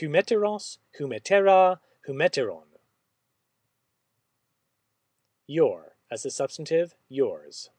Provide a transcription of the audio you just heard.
humeteros, humetera, humeteron. Your as the substantive yours.